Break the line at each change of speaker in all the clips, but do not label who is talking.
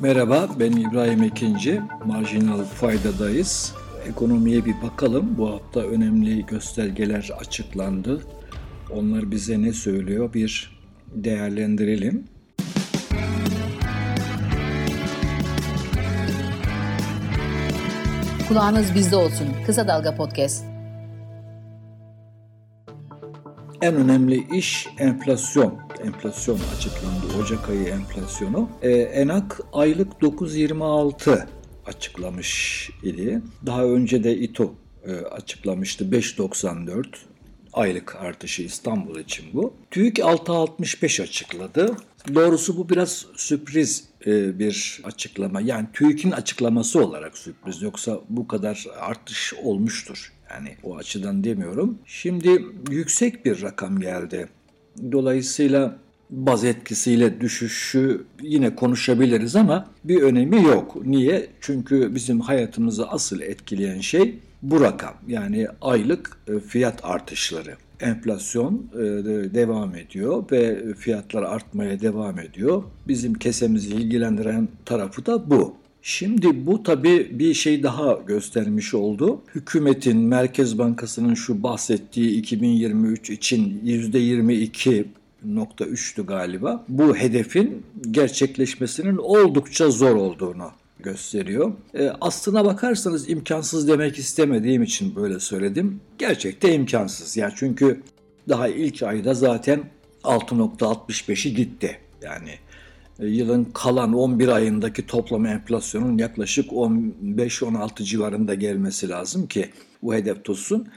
Merhaba, ben İbrahim Ekinci. Marjinal Fayda'dayız. Ekonomiye bir bakalım. Bu hafta önemli göstergeler açıklandı. Onlar bize ne söylüyor? Bir değerlendirelim.
Kulağınız bizde olsun. Kısa Dalga Podcast.
En önemli iş enflasyon. Enflasyon açıklandı. Ocak ayı enflasyonu. Ee, Enak aylık 9.26 açıklamış idi. Daha önce de İTO e, açıklamıştı 5.94 aylık artışı İstanbul için bu. TÜİK 6.65 açıkladı. Doğrusu bu biraz sürpriz e, bir açıklama. Yani TÜİK'in açıklaması olarak sürpriz. Yoksa bu kadar artış olmuştur. Yani o açıdan demiyorum. Şimdi yüksek bir rakam geldi. Dolayısıyla baz etkisiyle düşüşü yine konuşabiliriz ama bir önemi yok. Niye? Çünkü bizim hayatımızı asıl etkileyen şey bu rakam. Yani aylık e, fiyat artışları. Enflasyon e, devam ediyor ve fiyatlar artmaya devam ediyor. Bizim kesemizi ilgilendiren tarafı da bu. Şimdi bu tabii bir şey daha göstermiş oldu. Hükümetin, Merkez Bankası'nın şu bahsettiği 2023 için %22 %3'tü galiba. Bu hedefin gerçekleşmesinin oldukça zor olduğunu gösteriyor. E, aslına bakarsanız imkansız demek istemediğim için böyle söyledim. Gerçekte imkansız. Yani çünkü daha ilk ayda zaten 6.65'i gitti. Yani yılın kalan 11 ayındaki toplam enflasyonun yaklaşık 15-16 civarında gelmesi lazım ki bu hedef tutsun.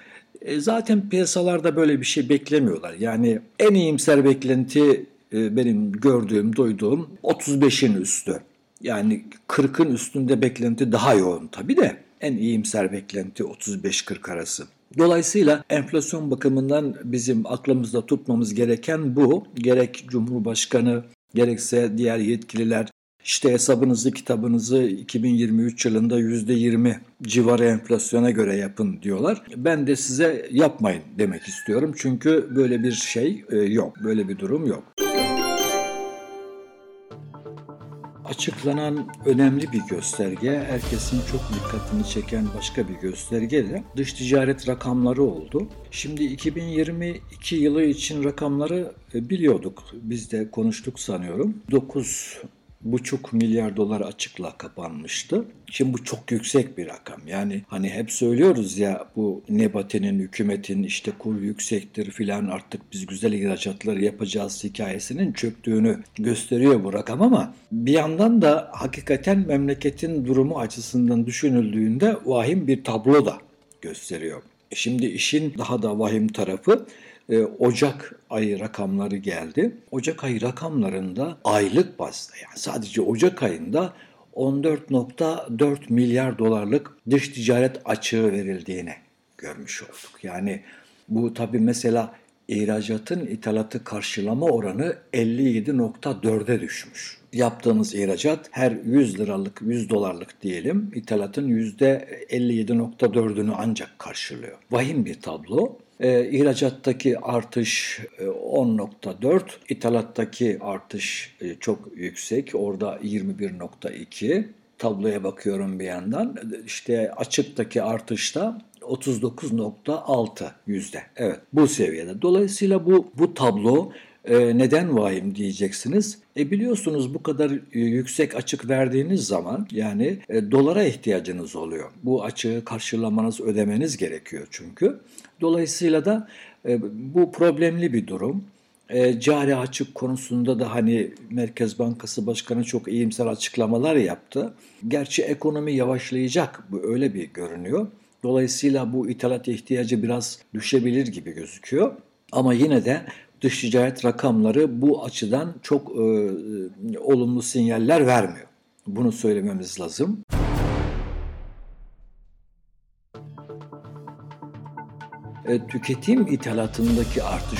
E, zaten piyasalarda böyle bir şey beklemiyorlar. Yani en iyimser beklenti e, benim gördüğüm, duyduğum 35'in üstü. Yani 40'ın üstünde beklenti daha yoğun tabii de en iyimser beklenti 35-40 arası. Dolayısıyla enflasyon bakımından bizim aklımızda tutmamız gereken bu. Gerek Cumhurbaşkanı gerekse diğer yetkililer işte hesabınızı kitabınızı 2023 yılında %20 civarı enflasyona göre yapın diyorlar. Ben de size yapmayın demek istiyorum. Çünkü böyle bir şey e, yok. Böyle bir durum yok. Açıklanan önemli bir gösterge, herkesin çok dikkatini çeken başka bir gösterge de dış ticaret rakamları oldu. Şimdi 2022 yılı için rakamları e, biliyorduk. Biz de konuştuk sanıyorum. 9 buçuk milyar dolar açıkla kapanmıştı. Şimdi bu çok yüksek bir rakam. Yani hani hep söylüyoruz ya bu Nebati'nin, hükümetin işte kur yüksektir filan artık biz güzel ihracatları yapacağız hikayesinin çöktüğünü gösteriyor bu rakam ama bir yandan da hakikaten memleketin durumu açısından düşünüldüğünde vahim bir tablo da gösteriyor. Şimdi işin daha da vahim tarafı e, Ocak ayı rakamları geldi. Ocak ayı rakamlarında aylık bazda yani sadece Ocak ayında 14.4 milyar dolarlık dış ticaret açığı verildiğini görmüş olduk. Yani bu tabii mesela ihracatın ithalatı karşılama oranı 57.4'e düşmüş. Yaptığımız ihracat her 100 liralık 100 dolarlık diyelim ithalatın %57.4'ünü ancak karşılıyor. Vahim bir tablo. E, ihracattaki artış e, 10.4, ithalattaki artış e, çok yüksek. Orada 21.2. Tabloya bakıyorum bir yandan. İşte açıktaki artışta 39.6 yüzde. Evet bu seviyede. Dolayısıyla bu bu tablo e, neden vahim diyeceksiniz. E biliyorsunuz bu kadar e, yüksek açık verdiğiniz zaman yani e, dolara ihtiyacınız oluyor. Bu açığı karşılamanız, ödemeniz gerekiyor çünkü. Dolayısıyla da e, bu problemli bir durum. E, cari açık konusunda da hani Merkez Bankası Başkanı çok iyimser açıklamalar yaptı. Gerçi ekonomi yavaşlayacak bu öyle bir görünüyor. Dolayısıyla bu ithalat ihtiyacı biraz düşebilir gibi gözüküyor. Ama yine de dış ticaret rakamları bu açıdan çok e, olumlu sinyaller vermiyor. Bunu söylememiz lazım. E, tüketim ithalatındaki artış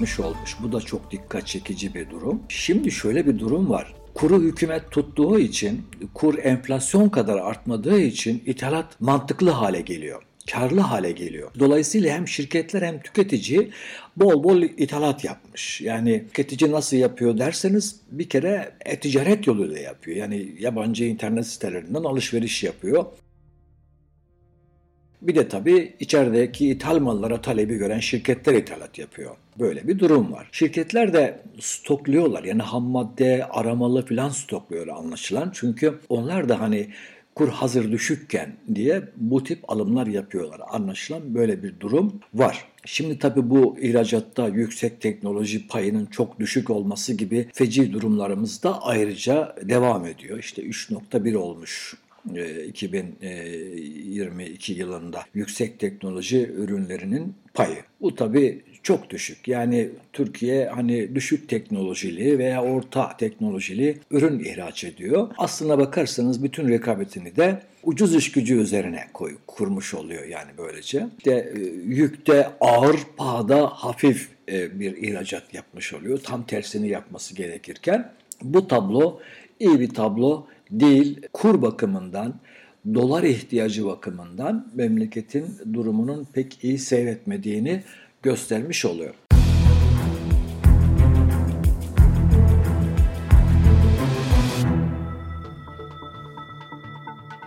%70 olmuş. Bu da çok dikkat çekici bir durum. Şimdi şöyle bir durum var. Kuru hükümet tuttuğu için, kur enflasyon kadar artmadığı için ithalat mantıklı hale geliyor karlı hale geliyor. Dolayısıyla hem şirketler hem tüketici bol bol ithalat yapmış. Yani tüketici nasıl yapıyor derseniz bir kere e-ticaret yoluyla yapıyor. Yani yabancı internet sitelerinden alışveriş yapıyor. Bir de tabii içerideki ithal mallara talebi gören şirketler ithalat yapıyor. Böyle bir durum var. Şirketler de stokluyorlar. Yani ham madde, aramalı falan stokluyor anlaşılan. Çünkü onlar da hani kur hazır düşükken diye bu tip alımlar yapıyorlar. Anlaşılan böyle bir durum var. Şimdi tabii bu ihracatta yüksek teknoloji payının çok düşük olması gibi feci durumlarımız da ayrıca devam ediyor. İşte 3.1 olmuş 2022 yılında yüksek teknoloji ürünlerinin payı. Bu tabii çok düşük. Yani Türkiye hani düşük teknolojili veya orta teknolojili ürün ihraç ediyor. Aslına bakarsanız bütün rekabetini de ucuz iş gücü üzerine koy, kurmuş oluyor yani böylece. İşte yükte ağır, pahada hafif bir ihracat yapmış oluyor. Tam tersini yapması gerekirken bu tablo iyi bir tablo değil. Kur bakımından, dolar ihtiyacı bakımından memleketin durumunun pek iyi seyretmediğini göstermiş oluyor.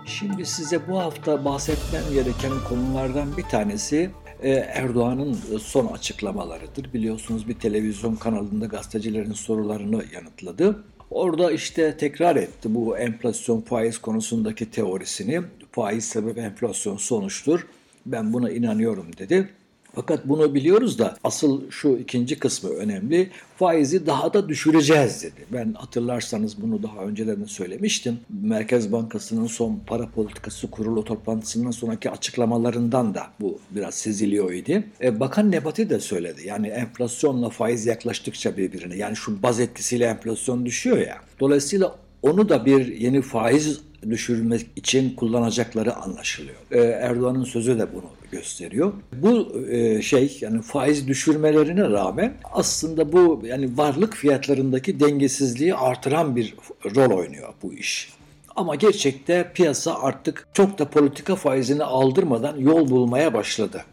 Şimdi size bu hafta bahsetmem gereken konulardan bir tanesi e, Erdoğan'ın son açıklamalarıdır. Biliyorsunuz bir televizyon kanalında gazetecilerin sorularını yanıtladı. Orada işte tekrar etti bu enflasyon faiz konusundaki teorisini. Faiz sebep enflasyon sonuçtur. Ben buna inanıyorum dedi. Fakat bunu biliyoruz da asıl şu ikinci kısmı önemli. Faizi daha da düşüreceğiz dedi. Ben hatırlarsanız bunu daha önceden söylemiştim. Merkez Bankası'nın son para politikası kurulu toplantısından sonraki açıklamalarından da bu biraz seziliyor idi. E, Bakan Nebati de söyledi. Yani enflasyonla faiz yaklaştıkça birbirine yani şu baz etkisiyle enflasyon düşüyor ya. Dolayısıyla onu da bir yeni faiz düşürmek için kullanacakları anlaşılıyor. Ee, Erdoğan'ın sözü de bunu gösteriyor. Bu e, şey yani faiz düşürmelerine rağmen aslında bu yani varlık fiyatlarındaki dengesizliği artıran bir rol oynuyor bu iş. Ama gerçekte piyasa artık çok da politika faizini aldırmadan yol bulmaya başladı.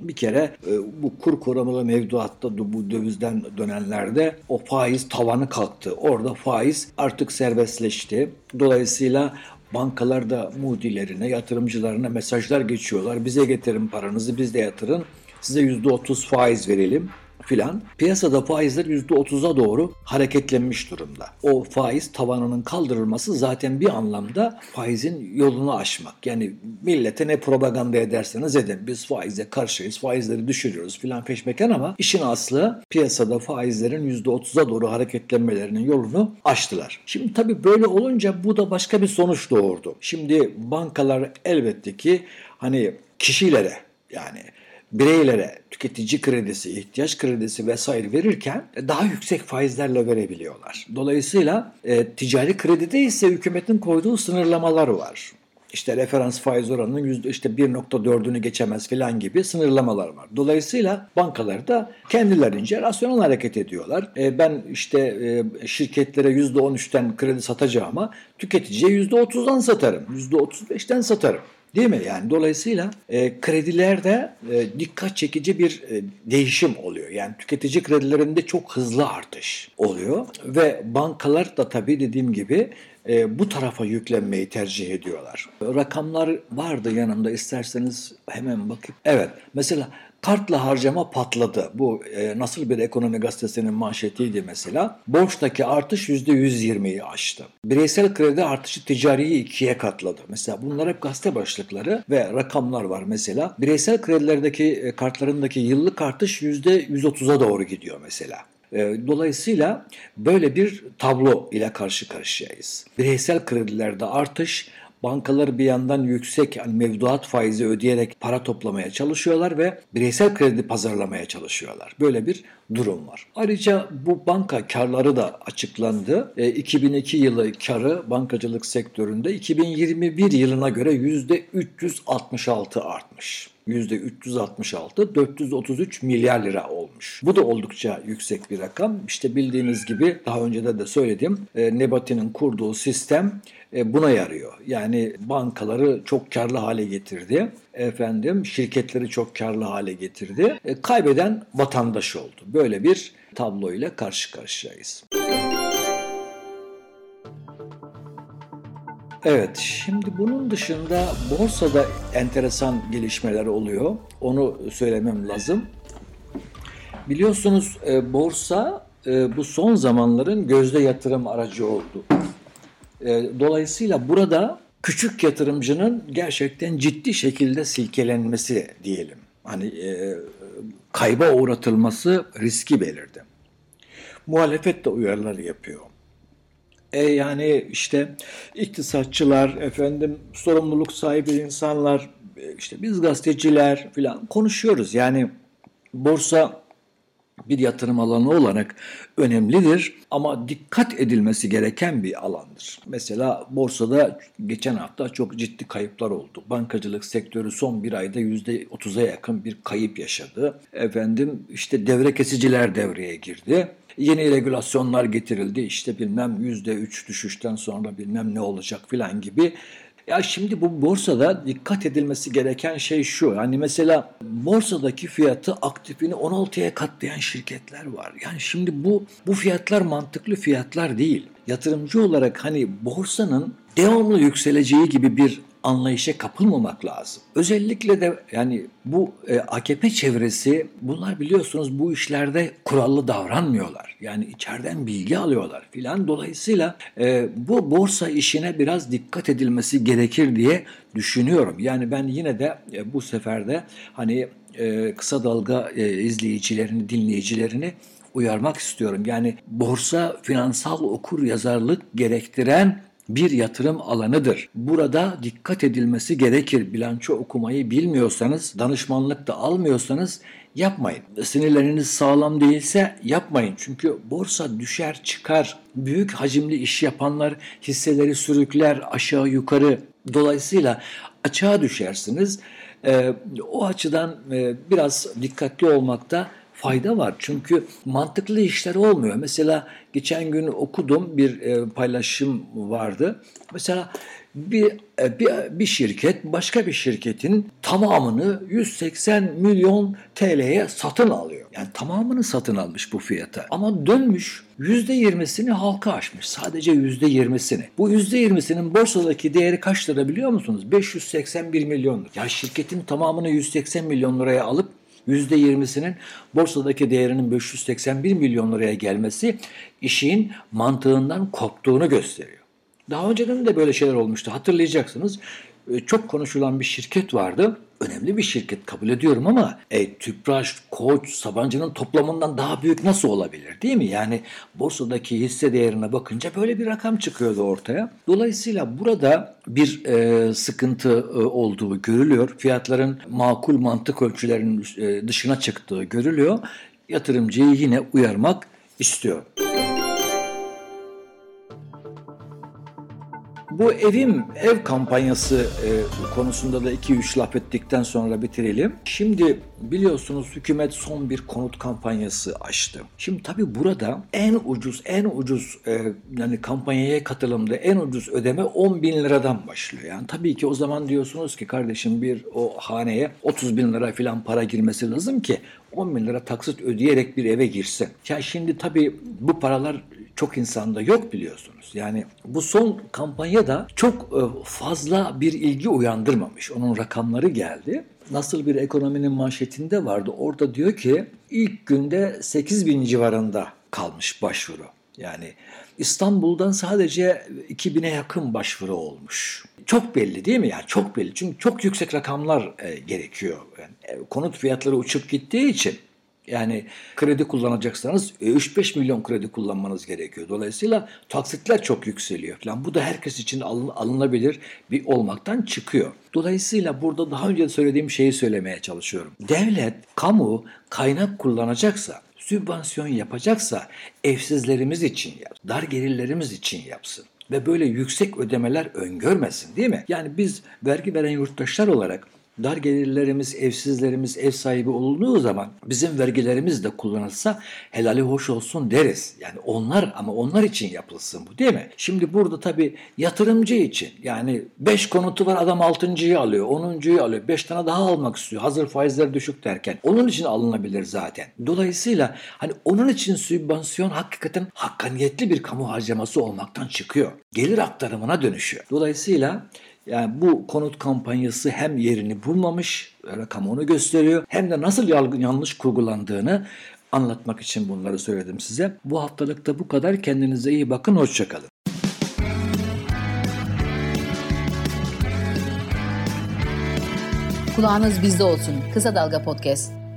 Bir kere e, bu kur korumalı mevduatta bu dövizden dönenlerde o faiz tavanı kalktı. Orada faiz artık serbestleşti. Dolayısıyla bankalar da mudilerine, yatırımcılarına mesajlar geçiyorlar. Bize getirin paranızı, biz de yatırın. Size %30 faiz verelim filan. Piyasada faizler %30'a doğru hareketlenmiş durumda. O faiz tavanının kaldırılması zaten bir anlamda faizin yolunu aşmak. Yani millete ne propaganda ederseniz edin. Biz faize karşıyız, faizleri düşürüyoruz filan peşmeken ama işin aslı piyasada faizlerin %30'a doğru hareketlenmelerinin yolunu açtılar. Şimdi tabii böyle olunca bu da başka bir sonuç doğurdu. Şimdi bankalar elbette ki hani kişilere yani bireylere tüketici kredisi, ihtiyaç kredisi vesaire verirken daha yüksek faizlerle verebiliyorlar. Dolayısıyla e, ticari kredide ise hükümetin koyduğu sınırlamalar var. İşte referans faiz oranının yüzde işte 1.4'ünü geçemez filan gibi sınırlamalar var. Dolayısıyla bankalar da kendilerince rasyonel hareket ediyorlar. E, ben işte e, şirketlere %13'ten kredi satacağıma tüketiciye %30'dan satarım, %35'ten satarım. Değil mi? Yani dolayısıyla e, kredilerde e, dikkat çekici bir e, değişim oluyor. Yani tüketici kredilerinde çok hızlı artış oluyor ve bankalar da tabii dediğim gibi e, bu tarafa yüklenmeyi tercih ediyorlar. Rakamlar vardı yanımda isterseniz hemen bakıp. Evet mesela Kartla harcama patladı. Bu e, nasıl bir ekonomi gazetesinin manşetiydi mesela. Borçtaki artış %120'yi aştı. Bireysel kredi artışı ticariyi ikiye katladı. Mesela bunlar hep gazete başlıkları ve rakamlar var mesela. Bireysel kredilerdeki e, kartlarındaki yıllık artış %130'a doğru gidiyor mesela. E, dolayısıyla böyle bir tablo ile karşı karşıyayız. Bireysel kredilerde artış Bankalar bir yandan yüksek mevduat faizi ödeyerek para toplamaya çalışıyorlar ve bireysel kredi pazarlamaya çalışıyorlar. Böyle bir durum var. Ayrıca bu banka karları da açıklandı. E, 2002 yılı karı bankacılık sektöründe 2021 yılına göre %366 artmış. %366 433 milyar lira olmuş. Bu da oldukça yüksek bir rakam. İşte bildiğiniz gibi daha önce de söyledim. E, Nebati'nin kurduğu sistem e, buna yarıyor. Yani bankaları çok karlı hale getirdi. Efendim şirketleri çok karlı hale getirdi. E, kaybeden vatandaş oldu. Böyle bir tablo ile karşı karşıyayız. Evet, şimdi bunun dışında borsada enteresan gelişmeler oluyor. Onu söylemem lazım. Biliyorsunuz e, borsa e, bu son zamanların gözde yatırım aracı oldu. E, dolayısıyla burada küçük yatırımcının gerçekten ciddi şekilde silkelenmesi diyelim. Hani e, kayba uğratılması riski belirdi. Muhalefet de uyarılar yapıyor. E yani işte iktisatçılar, efendim sorumluluk sahibi insanlar, e, işte biz gazeteciler falan konuşuyoruz. Yani borsa bir yatırım alanı olarak önemlidir ama dikkat edilmesi gereken bir alandır. Mesela borsada geçen hafta çok ciddi kayıplar oldu. Bankacılık sektörü son bir ayda %30'a yakın bir kayıp yaşadı. Efendim işte devre kesiciler devreye girdi. Yeni regülasyonlar getirildi. İşte bilmem %3 düşüşten sonra bilmem ne olacak filan gibi ya şimdi bu borsada dikkat edilmesi gereken şey şu. Yani mesela borsadaki fiyatı aktifini 16'ya katlayan şirketler var. Yani şimdi bu bu fiyatlar mantıklı fiyatlar değil. Yatırımcı olarak hani borsanın devamlı yükseleceği gibi bir anlayışa kapılmamak lazım. Özellikle de yani bu e, AKP çevresi bunlar biliyorsunuz bu işlerde kurallı davranmıyorlar. Yani içeriden bilgi alıyorlar filan. Dolayısıyla e, bu borsa işine biraz dikkat edilmesi gerekir diye düşünüyorum. Yani ben yine de e, bu seferde hani e, kısa dalga e, izleyicilerini, dinleyicilerini uyarmak istiyorum. Yani borsa finansal okur yazarlık gerektiren bir yatırım alanıdır. Burada dikkat edilmesi gerekir. Bilanço okumayı bilmiyorsanız, danışmanlık da almıyorsanız yapmayın. Sinirleriniz sağlam değilse yapmayın. Çünkü borsa düşer çıkar. Büyük hacimli iş yapanlar hisseleri sürükler aşağı yukarı. Dolayısıyla açığa düşersiniz. Ee, o açıdan e, biraz dikkatli olmakta fayda var. Çünkü mantıklı işler olmuyor. Mesela geçen gün okudum bir e, paylaşım vardı. Mesela bir, e, bir, bir şirket başka bir şirketin tamamını 180 milyon TL'ye satın alıyor. Yani tamamını satın almış bu fiyata. Ama dönmüş %20'sini halka açmış. Sadece %20'sini. Bu %20'sinin borsadaki değeri kaç lira biliyor musunuz? 581 milyon. Ya şirketin tamamını 180 milyon liraya alıp %20'sinin borsadaki değerinin 581 milyon liraya gelmesi işin mantığından koptuğunu gösteriyor. Daha önceden de böyle şeyler olmuştu. Hatırlayacaksınız. E, çok konuşulan bir şirket vardı. Önemli bir şirket kabul ediyorum ama e, Tüpraş, Koç, Sabancı'nın toplamından daha büyük nasıl olabilir değil mi? Yani borsadaki hisse değerine bakınca böyle bir rakam çıkıyordu ortaya. Dolayısıyla burada bir e, sıkıntı e, olduğu görülüyor. Fiyatların makul mantık ölçülerinin e, dışına çıktığı görülüyor. Yatırımcıyı yine uyarmak istiyor. Bu evim ev kampanyası e, konusunda da 2-3 laf ettikten sonra bitirelim. Şimdi biliyorsunuz hükümet son bir konut kampanyası açtı. Şimdi tabii burada en ucuz en ucuz e, yani kampanyaya katılımda en ucuz ödeme 10 bin liradan başlıyor. Yani tabii ki o zaman diyorsunuz ki kardeşim bir o haneye 30 bin lira falan para girmesi lazım ki 10 bin lira taksit ödeyerek bir eve girsin. Ya şimdi tabii bu paralar çok insanda yok biliyorsunuz. Yani bu son kampanya da çok e, fazla bir ilgi uyandırmamış. Onun rakamları geldi. Nasıl bir ekonominin manşetinde vardı. Orada diyor ki ilk günde 8 bin civarında kalmış başvuru. Yani İstanbul'dan sadece 2000'e yakın başvuru olmuş. Çok belli değil mi? Yani çok belli. Çünkü çok yüksek rakamlar e, gerekiyor. Yani, e, konut fiyatları uçup gittiği için yani kredi kullanacaksanız 3-5 e, milyon kredi kullanmanız gerekiyor. Dolayısıyla taksitler çok yükseliyor falan. Bu da herkes için alın, alınabilir bir olmaktan çıkıyor. Dolayısıyla burada daha önce söylediğim şeyi söylemeye çalışıyorum. Devlet, kamu kaynak kullanacaksa, sübvansiyon yapacaksa evsizlerimiz için yap, dar gelirlerimiz için yapsın ve böyle yüksek ödemeler öngörmesin değil mi? Yani biz vergi veren yurttaşlar olarak dar gelirlerimiz, evsizlerimiz ev sahibi olunduğu zaman bizim vergilerimiz de kullanılsa helali hoş olsun deriz. Yani onlar ama onlar için yapılsın bu değil mi? Şimdi burada tabii yatırımcı için yani 5 konutu var adam 6.yı alıyor, 10.yu alıyor, 5 tane daha almak istiyor. Hazır faizler düşük derken. Onun için alınabilir zaten. Dolayısıyla hani onun için sübvansiyon hakikaten hakkaniyetli bir kamu harcaması olmaktan çıkıyor. Gelir aktarımına dönüşüyor. Dolayısıyla yani bu konut kampanyası hem yerini bulmamış, rakamını gösteriyor hem de nasıl yanlış kurgulandığını anlatmak için bunları söyledim size. Bu haftalık da bu kadar. Kendinize iyi bakın. Hoşçakalın.
Kulağınız bizde olsun. Kısa Dalga Podcast.